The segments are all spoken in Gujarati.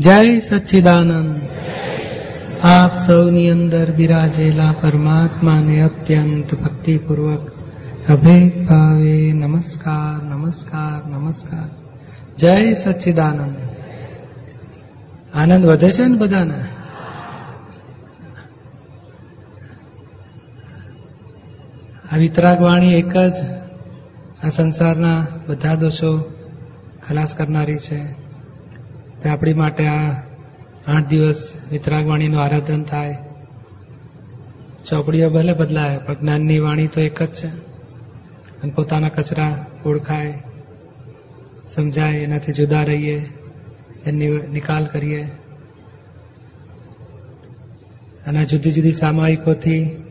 જય સચ્ચિદાનંદ. આપ સૌની અંદર બિરાજેલા પરમાત્માને અત્યંત ભક્તિપૂર્વક અભેદ ભાવે નમસ્કાર નમસ્કાર નમસ્કાર. જય સચ્ચિદાનંદ. આનંદ વધે છે ને બધાને? આ વિતરાગ વાણી એક જ. આ સંસારના બધા દોષો ખલાસ કરનારી છે. આપણી માટે આ આઠ દિવસ વિતરાગ વાણીનું આરાધન થાય. ચોપડીઓ ભલે બદલાય, પણ જ્ઞાનની વાણી તો એક જ છે. અને પોતાના કચરા ઓળખાય, સમજાય, એનાથી જુદા રહીએ, એની નિકાલ કરીએ. અને જુદી જુદી સામાયિકોથી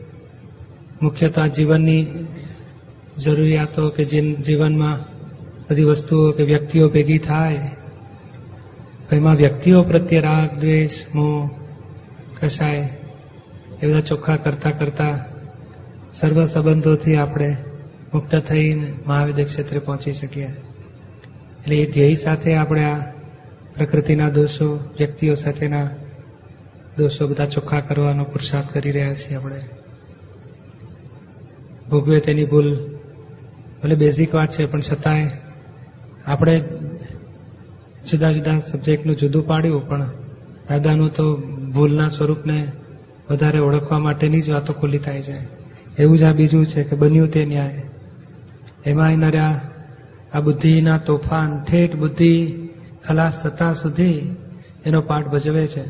મુખ્યતઃ જીવનની જરૂરિયાતો કે જીવનમાં બધી વસ્તુઓ કે વ્યક્તિઓ ભેગી થાય એમાં વ્યક્તિઓ પ્રત્યે રાગ, દ્વેષ, મોહ, કશાય, એ બધા ચોખ્ખા કરતા કરતા સર્વ સંબંધોથી આપણે મુક્ત થઈને મહાવિદ્ય ક્ષેત્રે પહોંચી શકીએ. એટલે એ ધ્યેય સાથે આપણે આ પ્રકૃતિના દોષો, વ્યક્તિઓ સાથેના દોષો બધા ચોખ્ખા કરવાનો પુરુષાર્થ કરી રહ્યા છીએ આપણે. ભોગવે તેની ભૂલ ભલે બેઝિક વાત છે, પણ છતાંય આપણે જુદા જુદા સબ્જેક્ટનું જુદું પાડ્યું, પણ દાદાનું તો ભૂલના સ્વરૂપને વધારે ઓળખવા માટેની જ વાતો ખુલ્લી થાય છે. એવું જ આ બીજું છે કે બન્યું તે ન્યાય. એમાં નર્યા આ બુદ્ધિના તોફાન, ઠેઠ બુદ્ધિ, ખલાસ થતા સુધી એનો પાઠ ભજવે છે.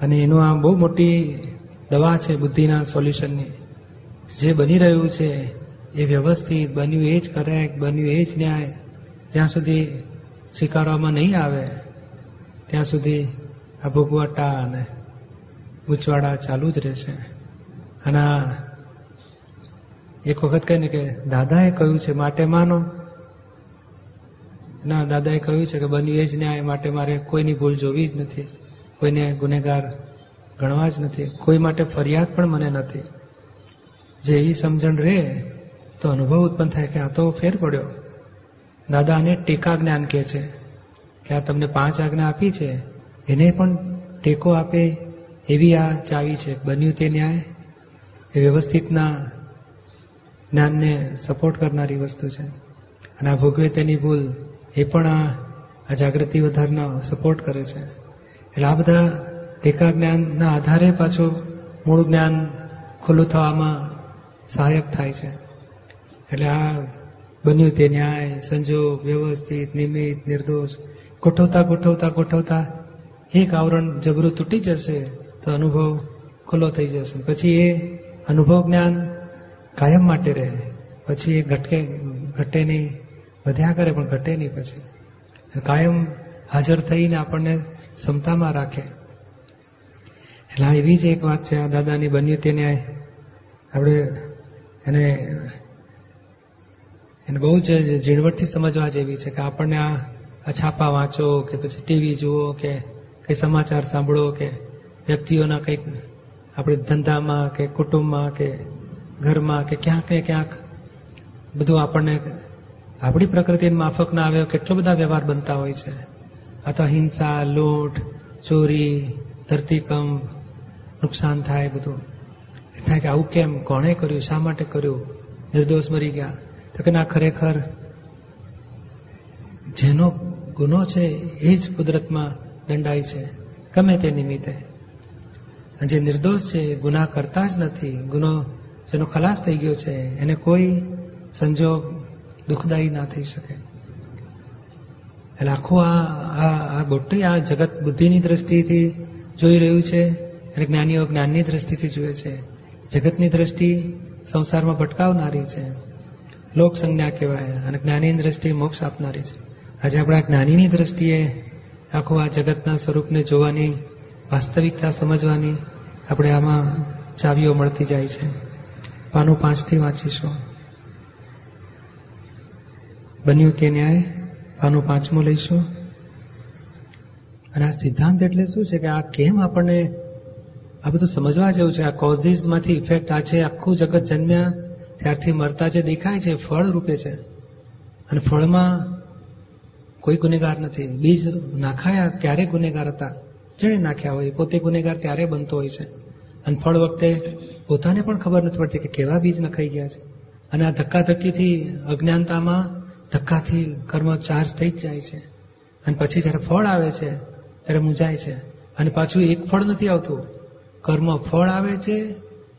અને એનું આ બહુ મોટી દવા છે બુદ્ધિના સોલ્યુશનની. જે બની રહ્યું છે, એ વ્યવસ્થિત બન્યું એ જ કરેક્ટ બન્યું એ જ ન્યાય. જ્યાં સુધી સ્વીકારવામાં નહીં આવે, ત્યાં સુધી આ ભોગવટા અને ઉચવાડા ચાલુ જ રહેશે. અને એક વખત કહે ને કે દાદાએ કહ્યું છે, માટે માનો. ના, દાદાએ કહ્યું છે કે બન્યું એ જ ન્યાય, માટે મારે કોઈની ભૂલ જોવી જ નથી, કોઈને ગુનેગાર ગણવા જ નથી, કોઈ માટે ફરિયાદ પણ મને નથી. જે એવી સમજણ રહે, તો અનુભવ ઉત્પન્ન થાય કે આ તો ફેર પડ્યો. દાદા આને ટેકા જ્ઞાન કહે છે કે આ તમને પાંચ આજ્ઞા આપી છે. એને પણ ટેકો આપે એવી આ ચાવી છે. બન્યું તે ન્યાય. એ વ્યવસ્થિતના જ્ઞાનને સપોર્ટ કરનારી વસ્તુ છે. અને આ ભોગવે તેની ભૂલ એ પણ આ જાગૃતિ વધારનો સપોર્ટ કરે છે. એટલે આ બધા ટેકા જ્ઞાનના આધારે પાછું મૂળ જ્ઞાન ખુલ્લું થવામાં સહાયક થાય છે. એટલે આ બન્યું તે ન્યાય, સંજોગ, વ્યવસ્થિત, નિમિત્ત, નિર્દોષ. ગોઠવતા ગોઠવતા ગોઠવતા એક આવરણ જબરું તૂટી જશે તો અનુભવ ખુલ્લો થઈ જશે. પછી એ અનુભવ જ્ઞાન કાયમ માટે રહે. પછી એ ઘટકે, ઘટે નહીં, વધ્યા કરે પણ ઘટે નહીં પછી. કાયમ હાજર થઈને આપણને ક્ષમતામાં રાખે. એટલે એવી જ એક વાત છે આ દાદાની બન્યું તે ન્યાય. આપણે એને એને બહુ જ ઝીણવટથી સમજવા જેવી છે કે આપણને આ છાપા વાંચો કે પછી ટીવી જુઓ કે કંઈ સમાચાર સાંભળો કે વ્યક્તિઓના કંઈક આપણે ધંધામાં કે કુટુંબમાં કે ઘરમાં કે ક્યાંક ને ક્યાંક બધું આપણને આપણી પ્રકૃતિની માફક ના આવે કેટલો બધા વ્યવહાર બનતા હોય છે. તો હિંસા લૂંટ, ચોરી, ધરતીકંપ, નુકસાન થાય બધું. થાય કે આવું કેમ? કોણે કર્યું? શા માટે કર્યું? નિર્દોષ મરી ગયા. તો કે ના ખરેખર જેનો ગુનો છે, એ જ કુદરતમાં દંડાય છે. ગમે તે નિમિત્તે. જે નિર્દોષ છે ગુના કરતા જ નથી. ગુનો જેનો ખલાસ થઈ ગયો છે, એને કોઈ સંજોગ દુઃખદાયી ના થઈ શકે. એટલે આખું આ આ બોટી આ જગત બુદ્ધિની દ્રષ્ટિથી જોઈ રહ્યું છે, અને જ્ઞાનીઓ જ્ઞાનની દ્રષ્ટિથી જુએ છે. જગતની દ્રષ્ટિ સંસારમાં ભટકાવનારી છે. લોક સંજ્ઞા કહેવાય અને જ્ઞાનીની દ્રષ્ટિએ મોક્ષ આપનારી છે. આજે આપણા જ્ઞાનીની દ્રષ્ટિએ આખું આ જગતના સ્વરૂપને જોવાની, વાસ્તવિકતા સમજવાની આપણે આમાં ચાવીઓ મળતી જાય છે. પાનું પાંચથી વાંચીશું. બન્યું તે ન્યાય? પાનું પાંચમું લઈશું. અને આ સિદ્ધાંત એટલે શું છે કે આ કેમ આપણને આ બધું સમજવા જેવું છે? આ કોઝિસમાંથી ઇફેક્ટ આ છે, આખું જગત જન્મ્યા ત્યારથી મરતા જે દેખાય છે, ફળ રૂપે છે, અને ફળમાં કોઈ ગુનેગાર નથી. બીજ નાખાયા ત્યારે ગુનેગાર હતા. જેણે નાખ્યા હોય, પોતે ગુનેગાર ત્યારે બનતો હોય છે. અને ફળ વખતે પોતાને પણ ખબર નથી પડતી કે કેવા બીજ નખાઈ ગયા છે. અને આ ધક્કાધક્કીથી અજ્ઞાનતામાં ધક્કાથી કર્મ ચાર્જ થઈ જ જાય છે. અને પછી જ્યારે ફળ આવે છે, ત્યારે મૂંઝાય છે. અને પાછું એક ફળ નથી આવતું. કર્મ ફળ આવે છે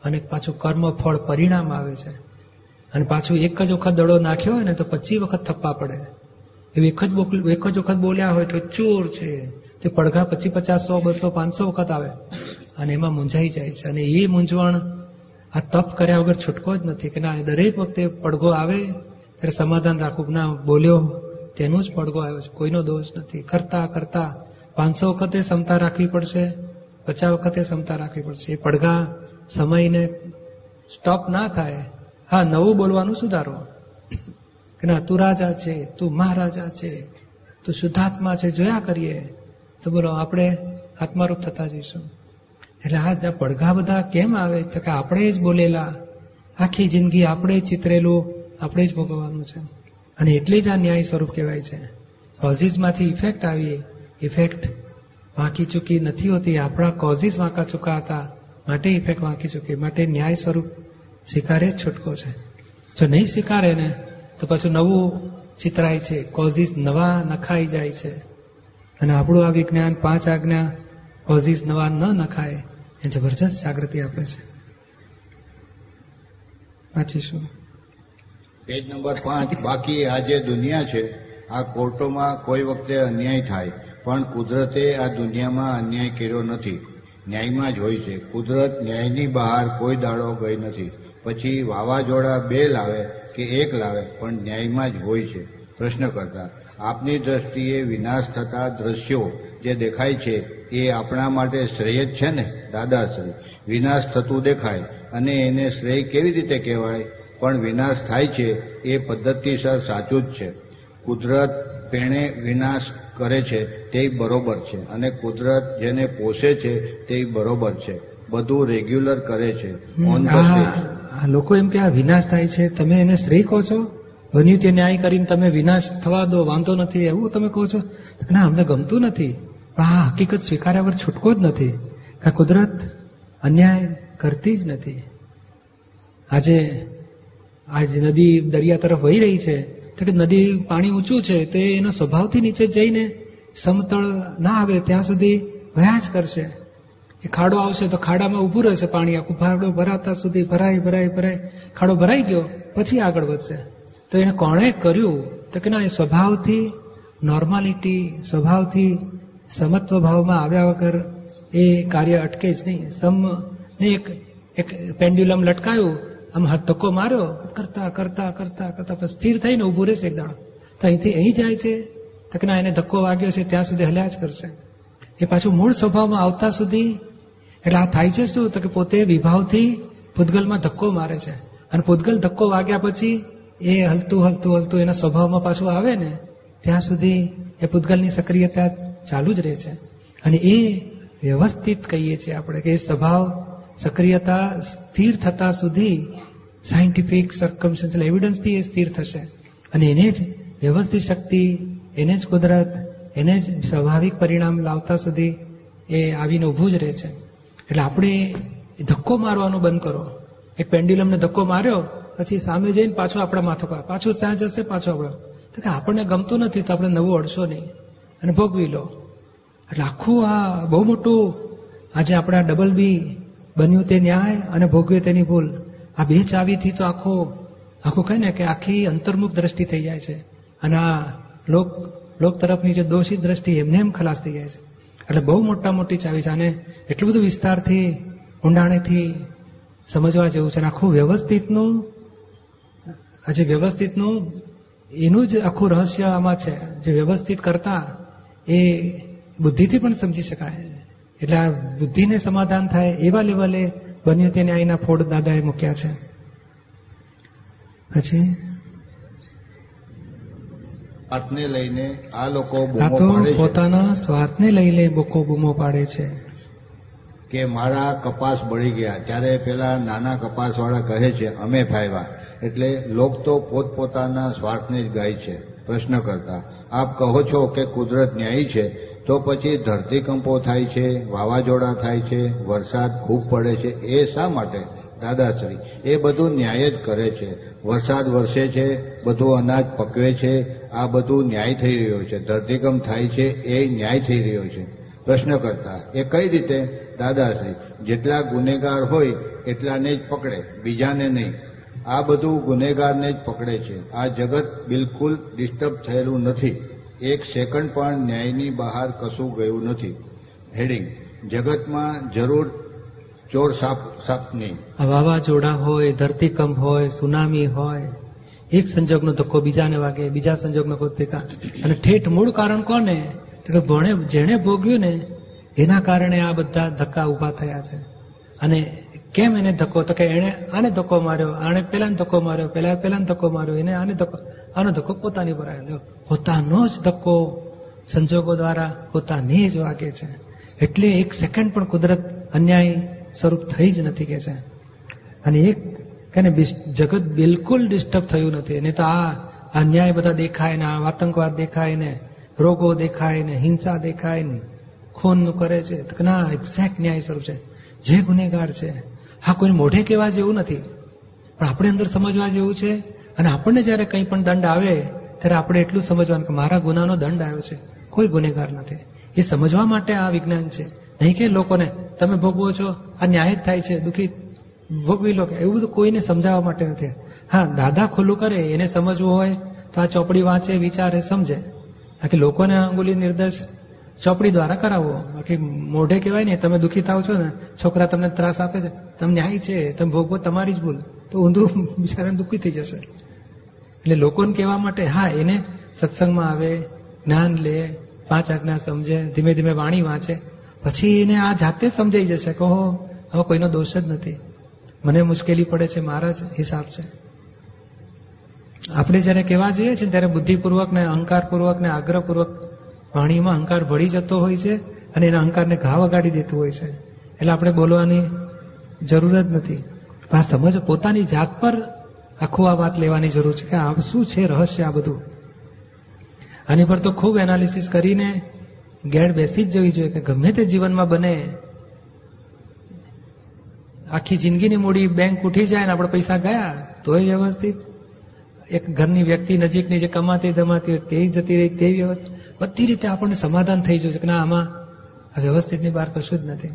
અને પાછું કર્મ ફળ પરિણામ આવે છે. અને પાછું એક જ વખત દડો નાખ્યો હોય ને તો પચીસ વખત થપ્પા પડે. એવું એક જ એક જ વખત બોલ્યા હોય તો ચોર છે. તે પડઘા પચી પચાસ સો બસો, પાંચસો વખત આવે. અને એમાં મૂંઝાઈ જાય છે. અને એ મૂંઝવણ આ તપ કર્યા વગર છૂટકો જ નથી કે ના, દરેક વખતે પડઘો આવે, ત્યારે સમાધાન રાખવું ના, બોલ્યો, તેનો જ પડઘો આવ્યો છે. કોઈનો દોષ નથી. કરતા કરતા પાંચસો વખતે ક્ષમતા રાખવી પડશે, પચાસ વખતે ક્ષમતા રાખવી પડશે. એ પડઘા સમયને સ્ટોપ ના થાય. હા, નવું બોલવાનું સુધારો. કે ના, તું રાજા છે, તું મહારાજા છે, તું શુદ્ધાત્મા છે, જોયા કરીએ, તો બોલો, આપણે આત્મારૂપ થતા જઈશું. એટલે આ જ્યાં પડઘા બધા કેમ આવે? તો કે આપણે જ બોલેલા. આખી જિંદગી આપણે જ ચિતરેલું, આપણે જ ભોગવવાનું છે. અને એટલે જ આ ન્યાય સ્વરૂપ કહેવાય છે. કોઝિસમાંથી ઇફેક્ટ આવી. ઇફેક્ટ વાંકી ચૂકી નથી હોતી. આપણા કોઝિસ વાંકા ચૂકા હતા. માટે ઇફેક્ટ વાંકી ચૂકી. માટે ન્યાય સ્વરૂપ સ્વીકારે જ છૂટકો છે. જો નહીં સ્વીકારે ને, તો પાછું નવું ચિતરાય છે. કોઝિસ નવા નખાઈ જાય છે. અને આપણું આ વિજ્ઞાન, પાંચ આજ્ઞા કોઝિસ નવા ન નખાય, એ જબરજસ્ત જાગૃતિ આપે છે. વાંચીશું. પેજ નંબર પાંચ, બાકી આ જે દુનિયા છે, આ કોર્ટોમાં કોઈ વખતે અન્યાય થાય, પણ કુદરતે આ દુનિયામાં અન્યાય કર્યો નથી. ન્યાયમાં જ હોય છે. કુદરત ન્યાયની બહાર કોઈ દાડો ગઈ નથી. પછી વાવાઝોડા બે લાવે કે એક લાવે પણ ન્યાયમાં જ હોય છે પ્રશ્ન કરતા. આપની દ્રષ્ટિએ વિનાશ થતા દ્રશ્યો જે દેખાય છે એ આપણા માટે શ્રેય જ છે ને દાદાશ્રી? વિનાશ થતું દેખાય અને એને શ્રેય કેવી રીતે કહેવાય? પણ વિનાશ થાય છે એ પદ્ધતિસર સાચું જ છે. કુદરત તેણે વિનાશ કરે છે તે બરોબર છે અને કુદરત જેને પોષે છે તે બરોબર છે. બધું રેગ્યુલર કરે છે. ઓન ધ આ આ લોકો એમ કે આ વિનાશ થાય છે. તમે એને શ્રેય કહો છો? બન્યું તે ન્યાય કરીને તમે વિનાશ થવા દો, વાંધો નથી, એવું તમે કહો છો? ના, અમને ગમતું નથી. પણ આ હકીકત સ્વીકાર્યા વગર છૂટકો જ નથી. આ કુદરત અન્યાય કરતી જ નથી. આજે, આજ નદી દરિયા તરફ વહી રહી છે. તો કે નદી પાણી ઊંચું છે, તો એનો સ્વભાવથી નીચે જઈને સમતળ ના આવે, ત્યાં સુધી વયા જ કરશે. એ ખાડો આવશે તો ખાડામાં ઊભું રહેશે પાણી. આખું ખાડો ભરાતા સુધી ભરાય ભરાય ભરાય. ખાડો ભરાઈ ગયો, પછી આગળ વધશે. તો એને કોણે કર્યું? તો કે ના, એ સ્વભાવથી નોર્માલિટી સ્વભાવથી સમત્વ ભાવમાં આવ્યા વગર એ કાર્ય અટકે જ નહીં. સમ ને એક એક પેન્ડ્યુલમ લટકાયું, આમ ધક્કો માર્યો, કરતા કરતા કરતા કરતા, પછી સ્થિર થઈને ઊભું રહેશે એક દાડો. તો અહીંથી અહીં જાય છે. તો કે ના, એને ધક્કો વાગ્યો છે, ત્યાં સુધી હલ્યા જ કરશે. એ પાછું મૂળ સ્વભાવમાં આવતા સુધી એટલે આ થાય છે શું? તો કે પોતે વિભાવથી પૂતગલમાં ધક્કો મારે છે. અને પૂતગલ ધક્કો વાગ્યા પછી એ હલતું હલતું હલતું એના સ્વભાવમાં પાછું આવે ને, ત્યાં સુધી એ પૂતગલની સક્રિયતા ચાલુ જ રહે છે. અને એ વ્યવસ્થિત કહીએ છીએ આપણે કે એ સ્વભાવ, સક્રિયતા સ્થિર થતા સુધી સાયન્ટિફિક સર્કમસ્ટન્શિયલ એવિડન્સથી એ સ્થિર થશે. અને એને જ વ્યવસ્થિત શક્તિ, એને જ કુદરત, એને જ સ્વાભાવિક પરિણામ લાવતા સુધી એ આવીને ઊભું જ રહે છે. એટલે આપણે ધક્કો મારવાનું બંધ કરો. એક પેન્ડ્યુલમને ધક્કો માર્યો, પછી સામે જઈને પાછો આપણા માથા પર પાછું ત્યાં જશે, પાછો આપણો. તો કે આપણને ગમતું નથી તો આપણે નવું અડશો નહીં અને ભોગવી લો. એટલે આખું આ બહુ મોટું આજે આપણા ડબલ બી બન્યું તે ન્યાય અને ભોગવ્યો તેની ભૂલ. આ બે ચાવીથી તો આખો, આખું કહે ને કે આખી અંતર્મુખ દ્રષ્ટિ થઈ જાય છે. અને આ લોક લોક તરફની જે દોષિત દ્રષ્ટિ એમને એમ ખલાસ થઈ જાય છે. એટલે બહુ મોટા મોટી ચાવી છે. અને એટલું બધું વિસ્તારથી, ઊંડાણેથી સમજવા જેવું છે. અને આખું વ્યવસ્થિતનું આજે વ્યવસ્થિતનું, એનું જ આખું રહસ્ય આમાં છે. જે વ્યવસ્થિત કરતા એ બુદ્ધિથી પણ સમજી શકાય. એટલે આ બુદ્ધિને સમાધાન થાય એવા લેવલે બન્યું તેને અહીંના ફોડ દાદાએ મૂક્યા છે. પછી? આત્ને લઈને આ લોકો બૂમો પાડે છે. પોતાના સ્વાર્થને લઈને બોકો બૂમો પાડે છે. કે મારા કપાસ બળી ગયા. ત્યારે પેલા નાના કપાસવાળા કહે છે અમે ફાયવા એટલે લોક તો પોતપોતાના સ્વાર્થને જ ગાય છે પ્રશ્ન કરતા. આપ કહો છો કે કુદરત ન્યાયી છે તો પછી ધરતીકંપો થાય છે વાવાઝોડા થાય છે વરસાદ ખૂબ પડે છે. એ શા માટે? દાદાશ્રી એ બધું ન્યાય જ કરે છે. વરસાદ વરસે છે બધું અનાજ પકવે છે આ બધું ન્યાય થઈ રહ્યો છે. ધરતીકંપ થાય છે એ ન્યાય થઈ રહ્યો છે. પ્રશ્ન કરતા, એ કઈ રીતે? દાદાશ્રી, જેટલા ગુનેગાર હોય એટલાને જ પકડે, બીજાને નહીં. આ બધું ગુનેગારને જ પકડે છે. આ જગત બિલકુલ ડિસ્ટર્બ થયેલું નથી. એક સેકન્ડ પણ ન્યાયની બહાર કશું ગયું નથી. હેડિંગ, જગતમાં જરૂર ચોર સાપ સાપની વાવાઝોડા હોય, ધરતીકંપ હોય, સુનામી હોય એક સંજોગનો ધક્કો બીજાને વાગે, બીજા સંજોગનો ધક્કા અને ઠેઠ મૂળ કારણ કોને? તો કે ભણે, જેણે ભોગવ્યું ને, એના કારણે આ બધા ધક્કા ઊભા થયા છે. અને કેમ એને ધક્કો? તો કે એણે આને ધક્કો માર્યો આણે પેલાને ધક્કો માર્યો, પેલા પેલાને ધક્કો માર્યો, એને આને ધક્કો, આનો ધક્કો પોતાની પર આવ્યો. પોતાનો જ ધક્કો સંજોગો દ્વારા પોતાની જ વાગે છે. એટલે એક સેકન્ડ પણ કુદરત અન્યાય સ્વરૂપ થઈ જ નથી કે છે. અને એક કે ને જગત બિલકુલ ડિસ્ટર્બ થયું નથી. નહીં તો આ અન્યાય બધા દેખાય ને આતંકવાદ દેખાય ને, રોગો દેખાય ને, હિંસા દેખાય ને, ખૂનનું કરે છે. ના એક્ઝેક્ટ ન્યાય સ્વરૂપ છે. જે ગુનેગાર છે, હા કોઈ મોઢે કહેવા જેવું નથી. પણ આપણે અંદર સમજવા જેવું છે અને આપણને જ્યારે કંઈ પણ દંડ આવે, ત્યારે આપણે એટલું સમજવાનું કે મારા ગુનાનો દંડ આવ્યો છે. કોઈ ગુનેગાર નથી. એ સમજવા માટે આ વિજ્ઞાન છે. નહીં કે લોકોને, તમે ભોગવો છો, આ ન્યાય જ થાય છે, દુઃખી ભોગવી લો કે એવું બધું કોઈને સમજાવવા માટે નથી. હા, દાદા ખુલ્લું કરે, એને સમજવું હોય, તો આ ચોપડી વાંચે, વિચારે, સમજે. બાકી લોકોને અંગુલી નિર્દેશ ચોપડી દ્વારા કરાવો. બાકી મોઢે કહેવાય ને, તમે દુઃખી થાવ છો ને, છોકરા તમને ત્રાસ આપે છે તમને ન્યાય છે, તમે ભોગવો તમારી જ ભૂલ. તો ઊંધું બિચારાને દુઃખી થઈ જશે. એટલે લોકોને કહેવા માટે, હા, એને સત્સંગમાં આવે, જ્ઞાન લે, પાંચ આજ્ઞા સમજે, ધીમે ધીમે વાણી વાંચે. પછી એને આ જાતે સમજાઈ જશે કહો હવે કોઈનો દોષ જ નથી. મને મુશ્કેલી પડે છે મારા જ હિસાબ છે. આપણે જ્યારે કહેવા જઈએ છીએ ત્યારે બુદ્ધિપૂર્વક ને અહંકારપૂર્વક ને આગ્રહપૂર્વક વાણીમાં અહંકાર ભળી જતો હોય છે અને એના અહંકારને ઘા વગાડી દેતું હોય છે. એટલે આપણે બોલવાની જરૂર જ નથી. આ સમજ પોતાની જાત પર આખું આ વાત લેવાની જરૂર છે કે આ શું છે રહસ્ય આ બધું. આની પર તો ખૂબ એનાલિસિસ કરીને ગેડ બેસી જ જવી જોઈએ કે ગમે તે જીવનમાં બને આખી જિંદગીની મૂડી બેંક ઉઠી જાય ને આપણે પૈસા ગયા, તોય વ્યવસ્થિત. એક ઘરની વ્યક્તિ નજીકની જે કમાતી ધમાતી હોય તે જતી રહી તે વ્યવસ્થિત. બધી રીતે આપણને સમાધાન થઈ જશે કે ના, આમાં વ્યવસ્થિતની બહાર કશું જ નથી.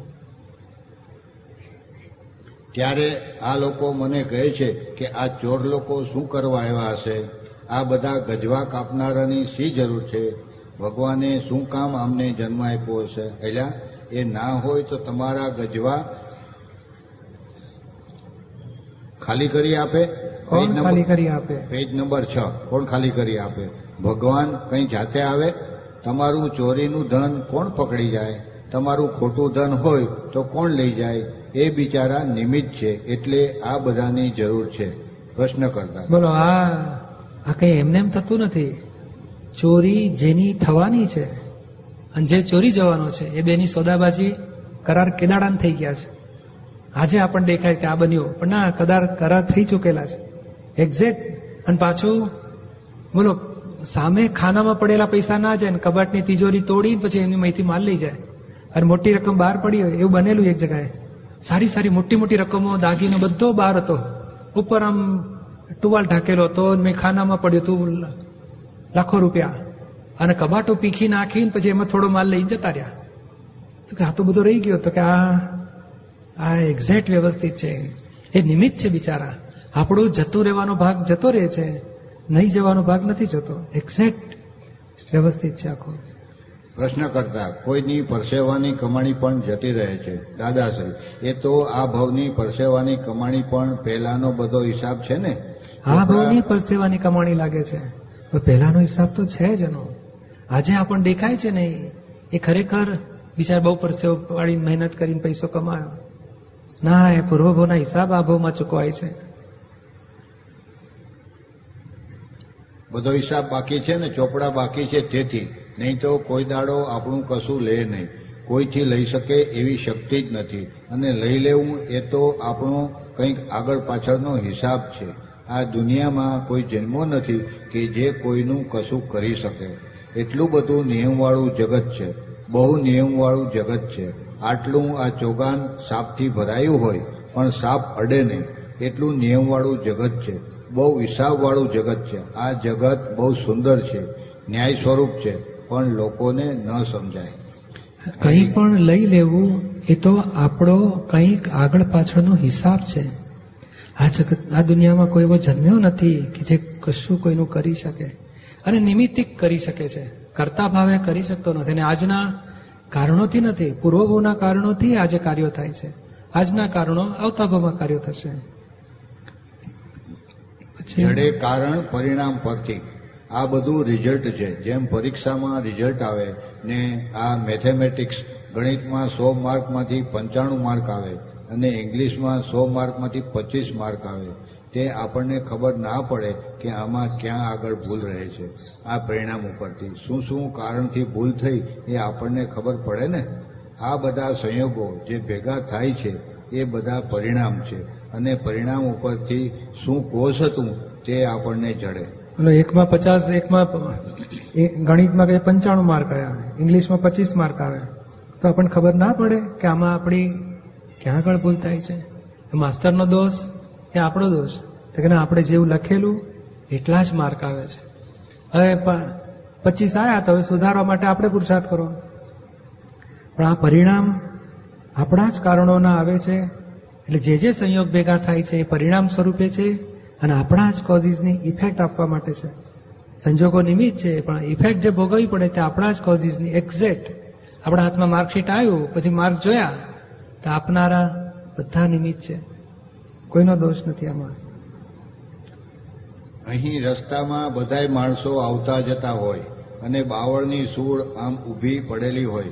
ત્યારે આ લોકો મને કહે છે કે આ ચોર લોકો શું કરવા આવ્યા હશે? આ બધા ગજવા કાપનારાની શી જરૂર છે? ભગવાને શું કામ અમને જન્મ આપ્યો હશે? એટલે એ ના હોય તો તમારા ગજવા ખાલી કરી આપે? કોણ ખાલી કરી આપે? પેજ નંબર છ. કોણ ખાલી કરી આપે? ભગવાન કંઈ જાતે આવે? તમારું ચોરીનું ધન કોણ પકડી જાય? તમારું ખોટું ધન હોય તો કોણ લઈ જાય? એ બિચારા નિમિત્ત છે એટલે આ બધાની જરૂર છે. પ્રશ્ન કરતા બોલો આ આ કઈ એમને એમ થતું નથી? ચોરી જેની થવાની છે અને જે ચોરી જવાનો છે એ બેની સોદાબાજી કરાર કેદાડાન થઈ ગયા છે. આજે આપણને દેખાય કે આ બન્યું. પણ ના, કદાર કરાર થઈ ચૂકેલા છે. એક્ઝેક્ટ અને પાછું, બોલો, સામે ખાનામાં પડેલા પૈસા ના જાય ને કબાટની તિજોરી તોડી પછી એની માહિતી માલ લઈ જાય. અને મોટી રકમ બહાર પડી હોય, એવું બનેલું એક જગાએ સારી સારી મોટી મોટી રકમો, દાગીનો બધો બહાર હતો. ઉપર આમ ટુવાલ ઢાકેલો હતો મેં ખાનામાં પડ્યું હતું લાખો રૂપિયા. અને કબાટો પીખી નાખીને પછી એમાં થોડો માલ લઈ જતા રહ્યા. તો કે આ તો બધો રહી ગયો. તો કે આ આ એક્ઝેક્ટ વ્યવસ્થિત છે. એ નિમિત્ત છે બિચારા. આપણું જતું રહેવાનો ભાગ જતો રહે છે. નહીં જવાનો ભાગ નથી જતો. એક્ઝેક્ટ વ્યવસ્થિત છે આખો. પ્રશ્ન કરતા કોઈની પરસેવાની કમાણી પણ જતી રહે છે. દાદાશ્રી એ તો આ ભવની પરસેવાની કમાણી પણ પહેલાનો બધો હિસાબ છે ને? આ ભાવની પરસેવાની કમાણી લાગે છે. પહેલાનો હિસાબ તો છે જ એનો. આજે આપણને દેખાય છે ને એ ખરેખર બિચાર બહુ પરસેવ વાળી મહેનત કરીને પૈસો કમાયો. ના, એ પૂર્વભોના હિસાબ આ ભાવમાં ચૂકવાય છે. બધો હિસાબ બાકી છે ને, ચોપડા બાકી છે તેથી. નહીં તો કોઈ દાડો આપણું કશું લે નહીં. કોઈથી લઈ શકે એવી શક્તિ જ નથી. અને લઈ લેવું એ તો આપણો કંઈક આગળ પાછળનો હિસાબ છે. આ દુનિયામાં કોઈ જન્મો નથી કે જે કોઈનું કશું કરી શકે. એટલું બધું નિયમવાળું જગત છે. બહુ નિયમવાળું જગત છે. આટલું આ ચોગાન સાપથી ભરાયું હોય, પણ સાપ અડે નહીં. એટલું નિયમવાળું જગત છે. બહુ હિસાબવાળું જગત છે. આ જગત બહુ સુંદર છે. ન્યાય સ્વરૂપ છે. પણ લોકોને ન સમજાય. કંઈ પણ લઈ લેવું, એ તો આપણો કંઈક આગળ પાછળનો હિસાબ છે. આ જગત, આ દુનિયામાં કોઈ એવો જન્મ્યો નથી કે જે કશું કોઈનું કરી શકે. અને નિમિત્તિક કરી શકે છે. કરતા ભાવે કરી શકતો નથી. અને આજના કારણોથી નથી, પૂર્વભવના કારણોથી આજે કાર્યો થાય છે. આજના કારણો આવતા ભાવમાં કાર્યો થશે. જડે કારણ, પરિણામ પરથી આ બધું રિઝલ્ટ છે. જેમ પરીક્ષામાં રિઝલ્ટ આવે ને આ મેથેમેટિક્સ ગણિતમાં સો માર્કમાંથી પંચાણું માર્ક આવે અને ઇંગ્લિશમાં સો માર્કમાંથી પચીસ માર્ક આવે. તે આપણને ખબર ના પડે કે આમાં ક્યાં આગળ ભૂલ રહે છે. આ પરિણામ ઉપરથી શું શું કારણથી ભૂલ થઈ એ આપણને ખબર પડે ને? આ બધા સંયોગો જે ભેગા થાય છે એ બધા પરિણામ છે અને પરિણામ ઉપરથી શું કોષ હતું તે આપણને જડે. એટલે એકમાં પચાસ, એકમાં ગણિતમાં કઈ પંચાણું માર્ક આવ્યા. ઇંગ્લિશમાં પચીસ માર્ક આવે તો આપણને ખબર ના પડે કે આમાં આપણી ક્યાં આગળ ભૂલ થાય છે. માસ્તરનો દોષ એ આપણો દોષ. તો કે આપણે જેવું લખેલું, એટલા જ માર્ક આવે છે. હવે પચીસ આવ્યા તો હવે સુધારવા માટે આપણે પુરુષાર્થ કરો. પણ આ પરિણામ આપણા જ કારણોના આવે છે. એટલે જે જે સંયોગ ભેગા થાય છે એ પરિણામ સ્વરૂપે છે અને આપણા જ કોઝિસની ઇફેક્ટ આપવા માટે છે. સંજોગો નિમિત્ત છે, પણ ઇફેક્ટ જે ભોગવવી પડે તે આપણા જ કોઝિસની એક્ઝેક્ટ આપણા હાથમાં માર્કશીટ આવ્યું, પછી માર્ક જોયા, તો આપનારા બધા નિમિત્ત છે. કોઈનો દોષ નથી આમાં? અહીં રસ્તામાં બધાય માણસો આવતા જતા હોય અને બાવળની સૂળ આમ ઊભી પડેલી હોય.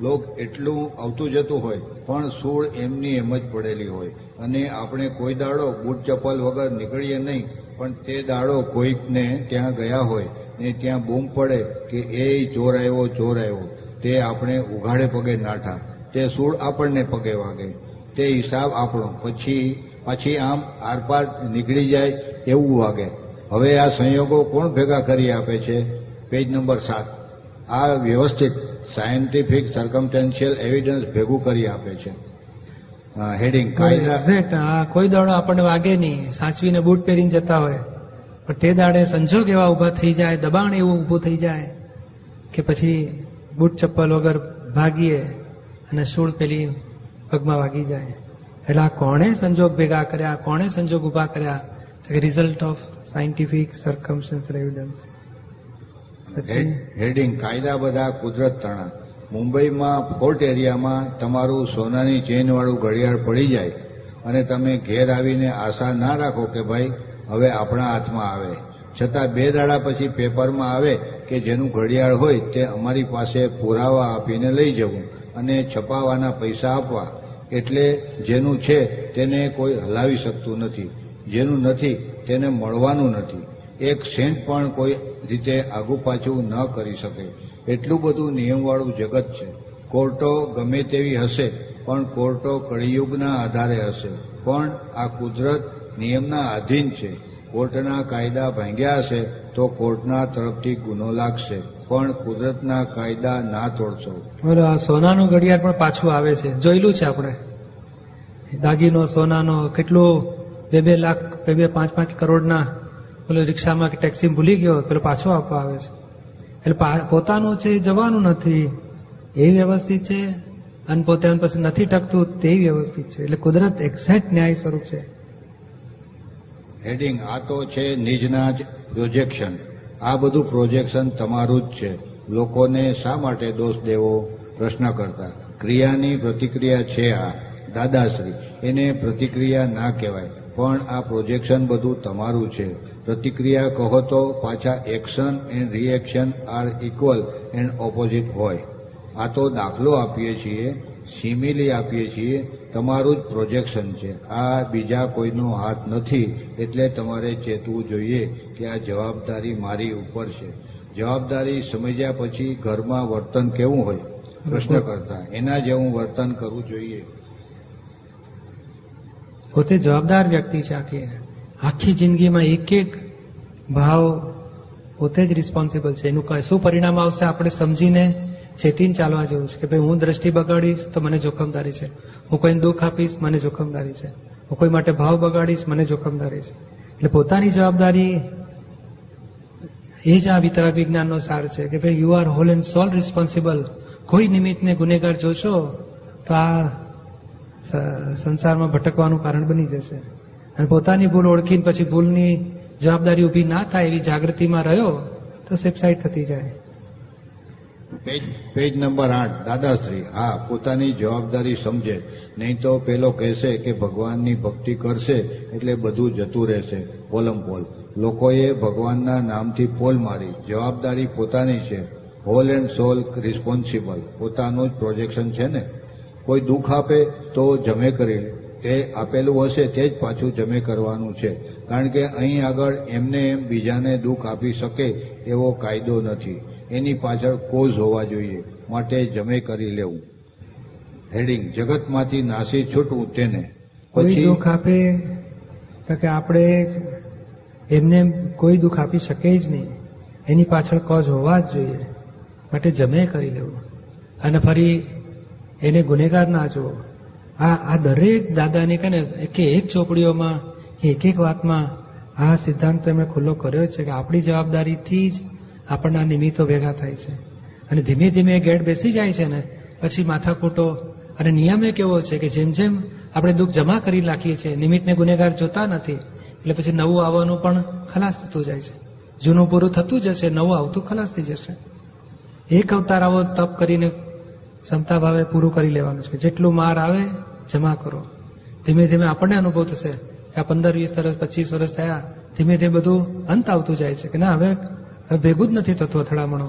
લોક એટલું આવતું જતું હોય, પણ સૂળ એમની એમ જ પડેલી હોય. અને આપણે કોઈ દાડો બૂટ ચપ્પલ વગર નીકળીએ નહીં, પણ તે દાડો કોઈકને ત્યાં ગયા હોય ને ત્યાં બૂમ પડે કે એ ચોર આવ્યો ચોર આવ્યો. તે આપણે ઉઘાડે પગે નાઠા તે સૂળ આપણને પગે વાગે. તે હિસાબ આપણો. પછી પછી આમ આરપાર નીકળી જાય એવું વાગે. હવે આ સંયોગો કોણ ભેગા કરી આપે છે? પેજ નંબર સાત. આ વ્યવસ્થિત સાયન્ટિફિક સર્કમટેન્શિયલ એવિડન્સ ભેગું કરી આપે છે. હેડિંગ કાયદા કોઈ દાડો આપણને વાગે નહીં. સાચવીને બૂટ પહેરીને જતા હોય. પણ તે દાડે સંજોગ એવા ઊભા થઈ જાય દબાણ એવું ઊભું થઈ જાય કે પછી બૂટ ચપ્પલ વગર ભાગીએ અને સૂળ પેલી પગમાં વાગી જાય. એટલે આ કોણે સંજોગ ભેગા કર્યા, કોણે સંજોગ ઊભા કર્યા? Result of scientific circumstantial evidence heading કાયદા બધા કુદરત તણા. મુંબઈમાં ફોર્ટ એરિયામાં તમારું સોનાની ચેનવાળું ઘડિયાળ પડી જાય અને તમે ઘેર આવીને આશા ના રાખો કે ભાઈ, હવે આપણા હાથમાં આવે. છતાં બે દાડા પછી પેપરમાં આવે કે જેનું ઘડિયાળ હોય તે અમારી પાસે પુરાવા આપીને લઈ જવું અને છપાવાના પૈસા આપવા. એટલે જેનું છે તેને કોઈ હલાવી શકતું નથી. જેનું નથી તેને મળવાનું નથી. એક સેન્ટ પણ કોઈ રીતે આગુ પાછું ન કરી શકે. એટલું બધું નિયમવાળું જગત છે. કોર્ટો ગમે તેવી હશે, પણ કોર્ટો કળિયુગના આધારે હશે. પણ આ કુદરત નિયમના આધીન છે. કોર્ટના કાયદા ભાંગ્યા હશે, તો કોર્ટના તરફથી ગુનો લાગશે. પણ કુદરતના કાયદા ના તોડશો. આ સોનાનું ઘડિયાળ પણ પાછું આવે છે. જોયેલું છે આપણે? દાગીનો સોનાનો કેટલું બે બે લાખ બે બે પાંચ પાંચ કરોડના પેલો રિક્ષામાં કે ટેક્સી ભૂલી ગયો પેલો પાછો આપવા આવે છે. એટલે પોતાનું છે જવાનું નથી. એ વ્યવસ્થિત છે? અને પોતે પછી નથી ટકતું તે વ્યવસ્થિત છે. એટલે કુદરત એક્ઝેક્ટ ન્યાય સ્વરૂપ છે. હેડિંગ આ તો છે નિજના જ પ્રોજેક્શન આ બધું પ્રોજેક્શન તમારું જ છે. લોકોને શા માટે દોષ દેવો? પ્રશ્ન કરતા. ક્રિયાની પ્રતિક્રિયા છે આ. દાદાશ્રી, એને પ્રતિક્રિયા ના કહેવાય. પણ આ પ્રોજેક્શન બધું તમારું છે. પ્રતિક્રિયા કહો તો પાછા action and reaction are equal and opposite હોય. આ તો દાખલો આપીએ છીએ સિમિલી આપીએ છીએ તમારું જ પ્રોજેક્શન છે. આ બીજા કોઈનો હાથ નથી એટલે તમારે ચેતવું જોઈએ કે આ જવાબદારી મારી ઉપર છે. જવાબદારી સમજ્યા પછી ઘરમાં વર્તન કેવું હોય? પ્રશ્ન કરતા. એના જેવું વર્તન કરવું જોઈએ. પોતે જવાબદાર વ્યક્તિ છે આખી. આખી જિંદગીમાં એક એક ભાવ પોતે જ રિસ્પોન્સિબલ છે. એનું શું પરિણામ આવશે આપણે સમજીને ચેતીને ચાલવા જેવું છે કે ભાઈ હું દ્રષ્ટિ બગાડીશ તો મને જોખમદારી છે. હું કોઈને દુઃખ આપીશ, મને જોખમદારી છે. હું કોઈ માટે ભાવ બગાડીશ, મને જોખમદારી છે. એટલે પોતાની જવાબદારી એ જ આ વિતરા વિજ્ઞાનનો સાર છે કે ભાઈ you are whole and sole responsible. કોઈ નિમિત્તને ગુનેગાર જોશો તો આ સંસારમાં ભટકવાનું કારણ બની જશે. અને પોતાની ભૂલ ઓળખીને પછી ભૂલની જવાબદારી ઊભી ના થાય એવી જાગૃતિમાં રહ્યો તો સેફસાઇડ થતી જાય. પેજ પેજ નંબર આઠ, દાદાશ્રી, હા, પોતાની જવાબદારી સમજે. નહીં તો પેલો કહેશે કે ભગવાનની ભક્તિ કરશે એટલે બધું જતું રહેશે. પોલમ પોલ. લોકોએ ભગવાનના નામથી પોલ મારી. જવાબદારી પોતાની છે. Whole and sole responsible. પોતાનું જ પ્રોજેક્શન છે ને? કોઈ દુઃખ આપે તો જમે કરી. તે આપેલું હશે તે જ પાછું જમે કરવાનું છે. કારણ કે અહીં આગળ એમને એમ બીજાને દુઃખ આપી શકે એવો કાયદો નથી. એની પાછળ કોઝ હોવા જોઈએ. માટે જમે કરી લેવું. હેડિંગ જગતમાંથી નાસી છૂટવું તેને. પછી દુઃખ આપે તો કે આપણે એમને કોઈ દુઃખ આપી શકે જ નહીં. એની પાછળ કોઝ હોવા જ જોઈએ. માટે જમે કરી લેવું. અને ફરી એને ગુનેગાર ના જોવો આ આ દરેક દાદાને કે ને એક એક ચોપડીઓમાં એક એક વાતમાં આ સિદ્ધાંત તમે ખુલ્લો કર્યો છે કે આપણી જવાબદારીથી જ આપણના નિમિત્તો ભેગા થાય છે. અને ધીમે ધીમે ગેટ બેસી જાય છે ને, પછી માથાકૂટો અને નિયમ એ કેવો છે કે જેમ જેમ આપણે દુઃખ જમા કરી નાખીએ છીએ, નિમિત્તને ગુનેગાર જોતા નથી, એટલે પછી નવું આવવાનું પણ ખલાસ થતું જાય છે. જૂનું પૂરું થતું જશે, નવું આવતું ખલાસ થઈ જશે. એક અવતાર આવો તપ કરીને ક્ષમતા ભાવે પૂરું કરી લેવાનું છે. જેટલું માર આવે, જમા કરો. ધીમે ધીમે આપણને અનુભવ થશે કે આ પંદર, વીસ વર્ષ પચીસ વર્ષ થયા, ધીમે ધીમે બધું અંત આવતું જાય છે કે ના, હવે ભેગું જ નથી થતું અથડામણો.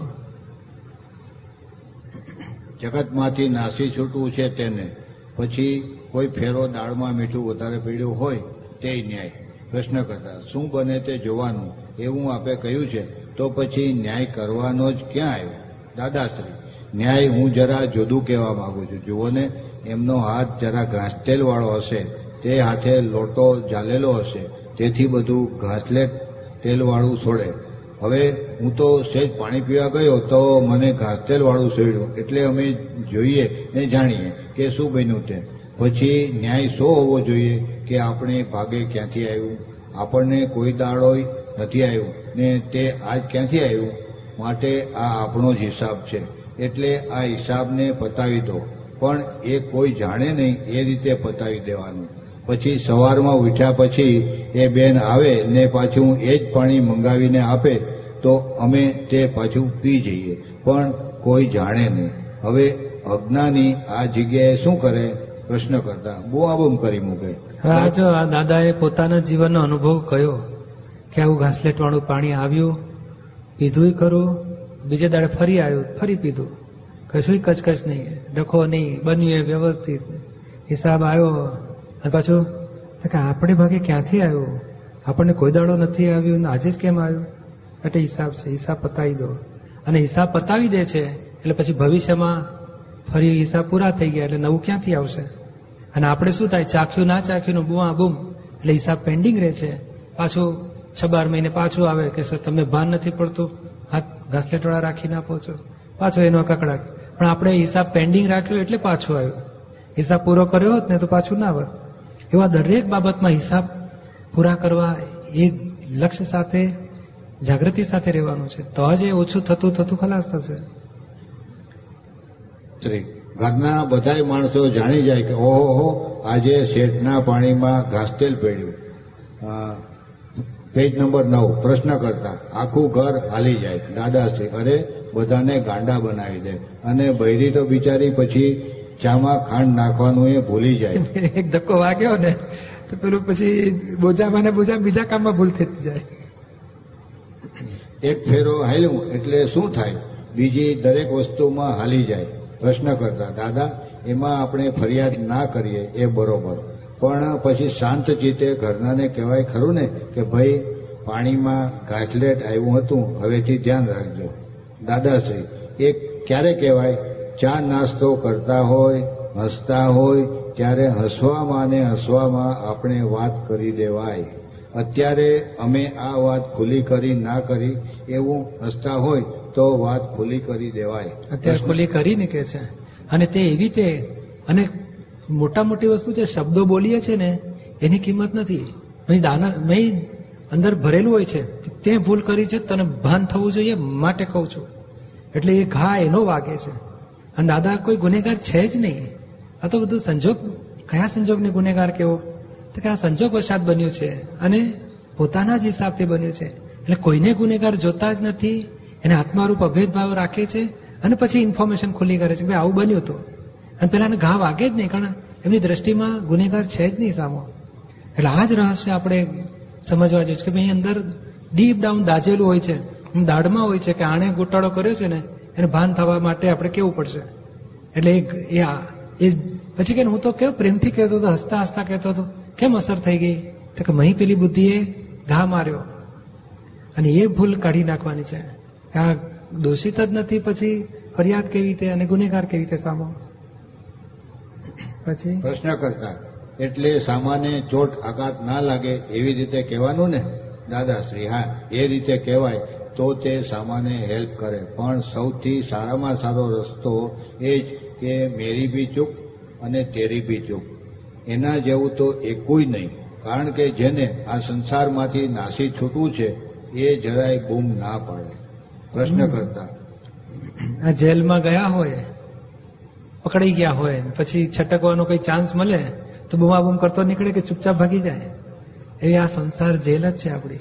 જગતમાંથી નાસી છૂટવું છે તેને. પછી કોઈ ફેરો દાળમાં મીઠું વધારે પીડ્યું હોય તે ન્યાય. પ્રશ્ન કરતા, શું બને તે જોવાનું? એવું આપે કહ્યું છે, તો પછી ન્યાય કરવાનો જ ક્યાં આવ્યો? દાદાશ્રી, ન્યાય હું જરા જુદું કહેવા માંગુ છું. જુઓ ને, એમનો હાથ જરા ઘાસતેલ વાળો હશે, તે હાથે લોટો ઝાલેલો હશે, તેથી બધું ઘાસલેટ તેલવાળું છોડે. હવે હું તો સહેજ પાણી પીવા ગયો તો મને વાળું સેડ્યું. એટલે અમે જોઈએ ને જાણીએ કે શું બન્યું તે. પછી ન્યાય શો હોવો જોઈએ કે આપણે ભાગે ક્યાંથી આવ્યું? આપણને કોઈ દાડો નથી આવ્યું ને તે આજ ક્યાંથી આવ્યું? માટે આ આપણો જ હિસાબ છે. એટલે આ હિસાબને પતાવી દો. પણ એ કોઈ જાણે નહીં એ રીતે પતાવી દેવાનું. પછી સવારમાં ઉઠ્યા પછી એ બેન આવે ને પાછું એ જ પાણી મંગાવીને આપે તો અમે તે પાછું પી જઈએ. પણ કોઈ જાણે નહીં. હવે અજ્ઞાની આ જગ્યાએ શું કરે? પ્રશ્ન કરતા બોઆબમ કરી મૂકે. હા, જો આ દાદાએ પોતાના જીવનનો અનુભવ કયો કે આવું ઘાસલેટવાળું પાણી આવ્યું પીધું ખરું, બીજે દાડે ફરી આવ્યું, ફરી પીધું. કશું કચકચ નહીં, ડખો નહીં, બન્યું એ વ્યવસ્થિત. હિસાબ આવ્યો, અને પાછું કે આપણે ભાગે ક્યાંથી આવ્યો? આપણને કોઈ દાડો નથી આવ્યું, ને આજે જ કેમ આવ્યું? એટલે હિસાબ છે, હિસાબ પતાવી દો. અને હિસાબ પતાવી દે છે, એટલે પછી ભવિષ્યમાં ફરી હિસાબ પૂરા થઈ ગયા, એટલે નવું ક્યાંથી આવશે? અને આપણે શું થાય? ચાખ્યું, ના ચાખ્યું બુઆ બૂમ, એટલે હિસાબ પેન્ડિંગ રહે છે. પાછું છ બાર મહિને પાછું આવે કે સર, તમને ભાન નથી પડતું? હાથ ઘાસલેટવાળા રાખીને આપો છો. પાછો એનો કકડાટ. પણ આપણે હિસાબ પેન્ડિંગ રાખ્યો એટલે પાછું આવ્યું. હિસાબ પૂરો કર્યો હોત ને તો પાછું ના આવત એવા દરેક બાબતમાં હિસાબ પૂરા કરવા એ લક્ષ્ય સાથે જાગૃતિ સાથે રહેવાનું છે. તો જ એ ઓછું થતું થતું ખલાસ થશે. ઘરના બધા માણસો જાણી જાય કે ઓહો આજે શેઠના પાણીમાં ઘાસતેલ પેડ્યું. પેજ નંબર નવ પ્રશ્ન કરતા આખું ઘર હાલી જાય. દાદાશ્રી અરે બધાને ગાંડા બનાવી દે. અને બૈરી તો બિચારી પછી ચામાં ખાંડ નાખવાનું એ ભૂલી જાય. એક ધક્કો વાગ્યો ને તો પેલું પછી બોજામાં ને બોજા બીજા કામમાં ભૂલ થતી જાય. એક ફેરો હાલ્યું એટલે શું થાય? બીજી દરેક વસ્તુમાં હાલી જાય. પ્રશ્ન કરતા, દાદા, એમાં આપણે ફરિયાદ ના કરીએ. એ બરોબર. પણ પછી શાંત ચિત્તે ઘરનાને કહેવાય ખરું ને કે, ભાઈ, પાણીમાં ઘાસલેટ આવ્યું હતું, હવેથી ધ્યાન રાખજો. દાદાશ્રી, એ ક્યારે કહેવાય? ચા નાસ્તો કરતા હોય, હસતા હોય, ત્યારે હસવામાં ને હસવામાં આપણે વાત કરી દેવાય. અત્યારે અમે આ વાત ખુલ્લી કરી, ના કરી, એવું હસતા હોય તો વાત ખુલ્લી કરી દેવાય. અત્યારે ખુલ્લી કરીને કે છે. અને તે એવી રીતે અને મોટા મોટી વસ્તુ જે શબ્દો બોલીએ છે ને, એની કિંમત નથી. દાના, મેં અંદર ભરેલું હોય છે, તે ભૂલ કરી છે, તને ભાન થવું જોઈએ માટે કહું છું. એટલે એ ઘા એનો વાગે છે. અને દાદા, કોઈ ગુનેગાર છે જ નહીં. આ તો બધું સંજોગ, કયા સંજોગને ગુનેગાર કેવો? તો કે આ સંજોગ વશાત બન્યું છે અને પોતાના જ હિસાબથી બન્યું છે. એટલે કોઈને ગુનેગાર જોતા જ નથી, એને આત્મારૂપ અભેદભાવ રાખે છે અને પછી ઇન્ફોર્મેશન ખુલ્લી કરે છે ભાઈ આવું બન્યું હતું. અને પેલાને ઘા વાગે જ નહીં, કારણ એમની દ્રષ્ટિમાં ગુનેગાર છે જ નહીં સામો. એટલે આ જ રહસ્ય આપણે સમજવા જોઈએ કે ભાઈ અંદર ડીપ ડાઉન દાજેલું હોય છે. દાઢમાં હોય છે કે આણે ગોટાળો કર્યો છે ને, એને ભાન થવા માટે આપણે કેવું પડશે? એટલે એ એ પછી કે હું તો કેવો પ્રેમથી કહેતો હતો, હસતા હસતા કહેતો હતો. કેમ અસર થઈ ગઈ? તો કે મહી પેલી બુદ્ધિએ ઘા માર્યો. અને એ ભૂલ કાઢી નાખવાની છે. આ દોષિત જ નથી, પછી ફરિયાદ કેવી રીતે અને ગુનેગાર કેવી રીતે સામો? પછી? પ્રશ્ન કરતા એટલે સામાન્ય ચોટ આઘાત ના લાગે એવી રીતે કહેવાનું ને? દાદાશ્રી હા, એ રીતે કહેવાય તો તે સામાન્ય હેલ્પ કરે. પણ સૌથી સારામાં સારો રસ્તો એ જ કે, મેરી બી ચૂક અને તેરી બી ચૂક. એના જેવું તો એකුય નહીં. કારણ કે જેને આ સંસારમાંથી નાસી છૂટવું છે એ જરાય બૂમ ના પડે. પ્રશ્ન કરતા. આ જેલમાં ગયા હોય પકડાઈ ગયા હોય પછી છટકવાનો કોઈ ચાન્સ મળે તો બૂમાબૂમ કરતો નીકળે કે ચૂપચાપ ભાગી જાય? એવી આ સંસાર જેલ જ છે આપણી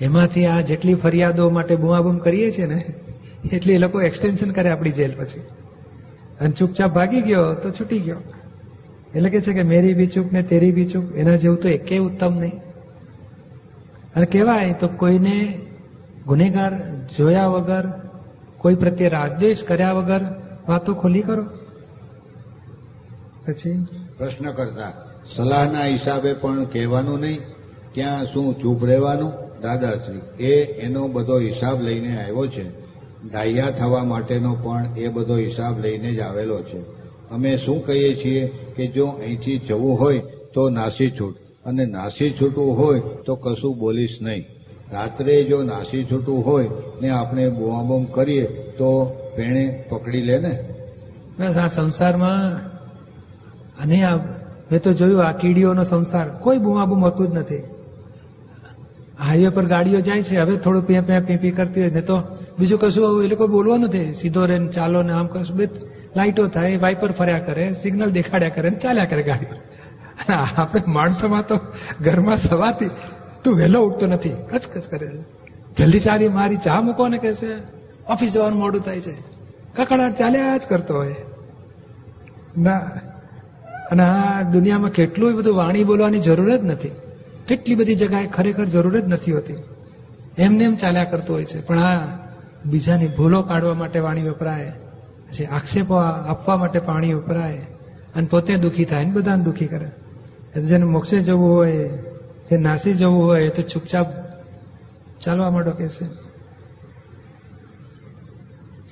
એમાંથી આ જેટલી ફરિયાદો માટે બૂમાબૂમ કરીએ છીએ ને એટલી એ લોકો એક્સટેન્શન કરે આપણી જેલ પછી. અને ચૂપચાપ ભાગી ગયો તો છૂટી ગયો. એટલે કે છે કે મેરી બી ચૂપ ને તેરી બી ચૂપ એના જેવું તો એકે ઉત્તમ નહીં. અને કહેવાય તો કોઈને ગુનેગાર જોયા વગર, કોઈ પ્રત્યે રાગદ્વેષ કર્યા વગર વાતો ખુલી કરો. પછી? પ્રશ્ન કરતા, સલાહના હિસાબે પણ કહેવાનું નહીં ત્યાં શું ચૂપ રહેવાનું? દાદાશ્રી, એ એનો બધો હિસાબ લઈને આવ્યો છે. ડાહ્યા થવા માટેનો પણ એ બધો હિસાબ લઈને જ આવેલો છે. અમે શું કહીએ છીએ? કે જો અહીંથી જવું હોય તો નાસી છૂટ. અને નાસી છૂટવું હોય તો કશું બોલીશ નહીં. રાત્રે જો નાસી છૂટવું હોય ને આપણે બોમાબોમ કરીએ તો પેણે પકડી લે ને. બસ આ સંસારમાં અને આ મેં તો જોયું આ કીડીઓનો સંસાર. કોઈ બૂમાબૂમ હોતું જ નથી. હાઈવે પર ગાડીઓ જાય છે. હવે થોડું પ્યાં પ્યાં પીપી કરતી હોય. ને તો બીજું કશું એ લોકો બોલવા નથી. સીધો રે ને ચાલો ને આમ કશું. બે લાઈટો થાય, વાઇપર ફર્યા કરે, સિગ્નલ દેખાડ્યા કરે ને ચાલ્યા કરે ગાડી આપણે માણસોમાં તો ઘરમાં સવાથી તું વહેલો ઉઠતો નથી. કચકચ કરે. જલ્દી ચાલી, મારી ચા મૂકો ને કે છે ઓફિસ જવાનું મોડું થાય છે. કકડાટ ચાલ્યા જ કરતો હોય. ના, અને આ દુનિયામાં કેટલું બધું વાણી બોલવાની જરૂર જ નથી. કેટલી બધી જગાએ ખરેખર જરૂર જ નથી હોતી. એમને એમ ચાલ્યા કરતું હોય છે. પણ આ બીજાની ભૂલો કાઢવા માટે વાણી વપરાય. પછી આક્ષેપો આપવા માટે પાણી વપરાય અને પોતે દુઃખી થાય ને બધાને દુઃખી કરે. એટલે જેને મોક્ષે જવું હોય જે નાસી જવું હોય તો ચૂપચાપ ચાલવા માંડો કે છે.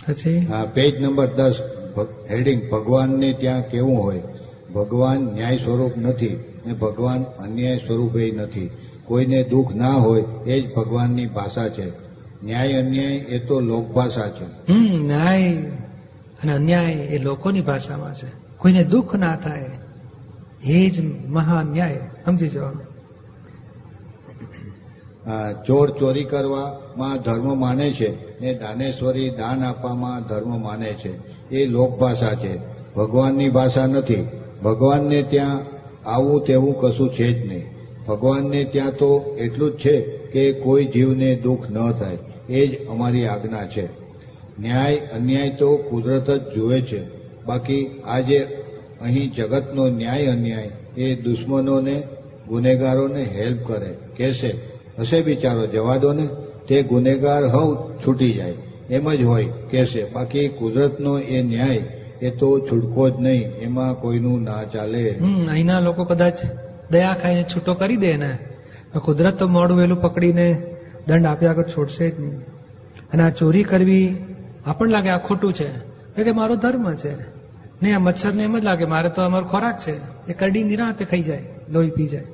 પછી? પેજ નંબર દસ હેડિંગ ભગવાનને ત્યાં કેવું હોય? ભગવાન ન્યાય સ્વરૂપ નથી ને ભગવાન અન્યાય સ્વરૂપે નથી. કોઈને દુઃખ ના હોય એ જ ભગવાનની ભાષા છે. ન્યાય અન્યાય એ તો લોકભાષા છે. ન્યાય અને અન્યાય એ લોકોની ભાષામાં છે. કોઈને દુઃખ ના થાય, એ જ મહાન ન્યાય. સમજી જવાનું. ચોર ચોરી કરવામાં ધર્મ માને છે ને દાનેશ્વરી દાન આપવામાં ધર્મ માને છે. એ લોકભાષા છે. ભગવાનની ભાષા નથી. ભગવાનને ત્યાં આવું તેવું કશું છે જ નહીં. ભગવાનને ત્યાં તો એટલું જ છે કે કોઈ જીવને દુઃખ ન થાય. એ જ અમારી આજ્ઞા છે. ન્યાય, અન્યાય તો કુદરત જ જુએ છે. બાકી આજે અહીં જગતનો ન્યાય, અન્યાય, એ દુશ્મનોને, ગુનેગારોને હેલ્પ કરે, કહેશે. હશે બિચારો જવા દો ને તે ગુનેગાર હવ છૂટી જાય. એમ જ હોય, કહેશે. બાકી કુદરતનો એ ન્યાય, એ તો છૂટકો જ નહીં. એમાં કોઈનું ના ચાલે. અહીંના લોકો કદાચ દયા ખાઈને છૂટો કરી દે ને. કુદરત તો મોડું વહેલું પકડીને દંડ આપ્યા આગળ છોડશે જ નહીં. અને આ ચોરી કરવી આપણને લાગે આ ખોટું છે? કે મારો ધર્મ છે. નહીં આ મચ્છરને એમ જ લાગે, મારે તો અમારો ખોરાક છે. એ કરડી નિરાતે ખાઈ જાય, લોહી પી જાય.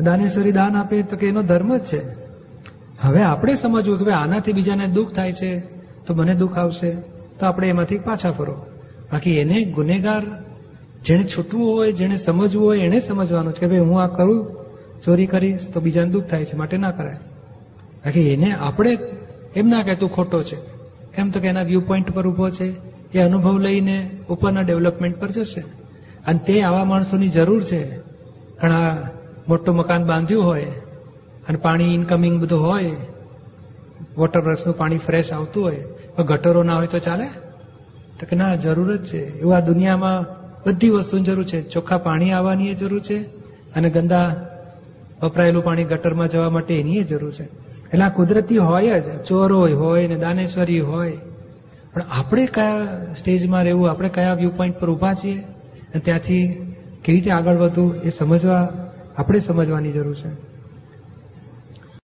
દાનેશ્વરી દાન આપે તો કે એનો ધર્મ જ છે. હવે આપણે સમજવું કે ભાઈ આનાથી બીજાને દુઃખ થાય છે, તો મને દુઃખ આવશે, તો આપણે એમાંથી પાછા ફરો. બાકી એને ગુનેગાર જેને છૂટવું હોય જેને સમજવું હોય એને સમજવાનું છે કે ભાઈ હું આ કરું, ચોરી કરીશ, તો બીજાને દુઃખ થાય છે, માટે ના કરાય. બાકી એને આપણે એમ ના કે તું ખોટો છે. એમ તો કે એના વ્યૂ પોઈન્ટ પર ઊભો છે? એ અનુભવ લઈને ઉપરના ડેવલપમેન્ટ પર જશે. અને તે આવા માણસોની જરૂર છે. ઘણા મોટું મકાન બાંધ્યું હોય અને પાણી ઇનકમિંગ બધું હોય વોટર બ્રશનું પાણી ફ્રેશ આવતું હોય, પણ ગટરો ના હોય તો ચાલે? તો કે ના, જરૂર જ છે. એવું આ દુનિયામાં બધી વસ્તુની જરૂર છે. ચોખ્ખા પાણી આવવાની જરૂર છે અને ગંદા વપરાયેલું પાણી ગટરમાં જવા માટે એની જરૂર છે. એટલે આ કુદરતી હોય જ, ચોરોય હોય ને દાનેશ્વરી હોય. પણ આપણે કયા સ્ટેજમાં રહેવું, આપણે કયા વ્યૂ પોઈન્ટ પર ઊભા છીએ? અને ત્યાંથી કેવી રીતે આગળ વધવું, એ સમજવા, આપણે સમજવાની જરૂર છે.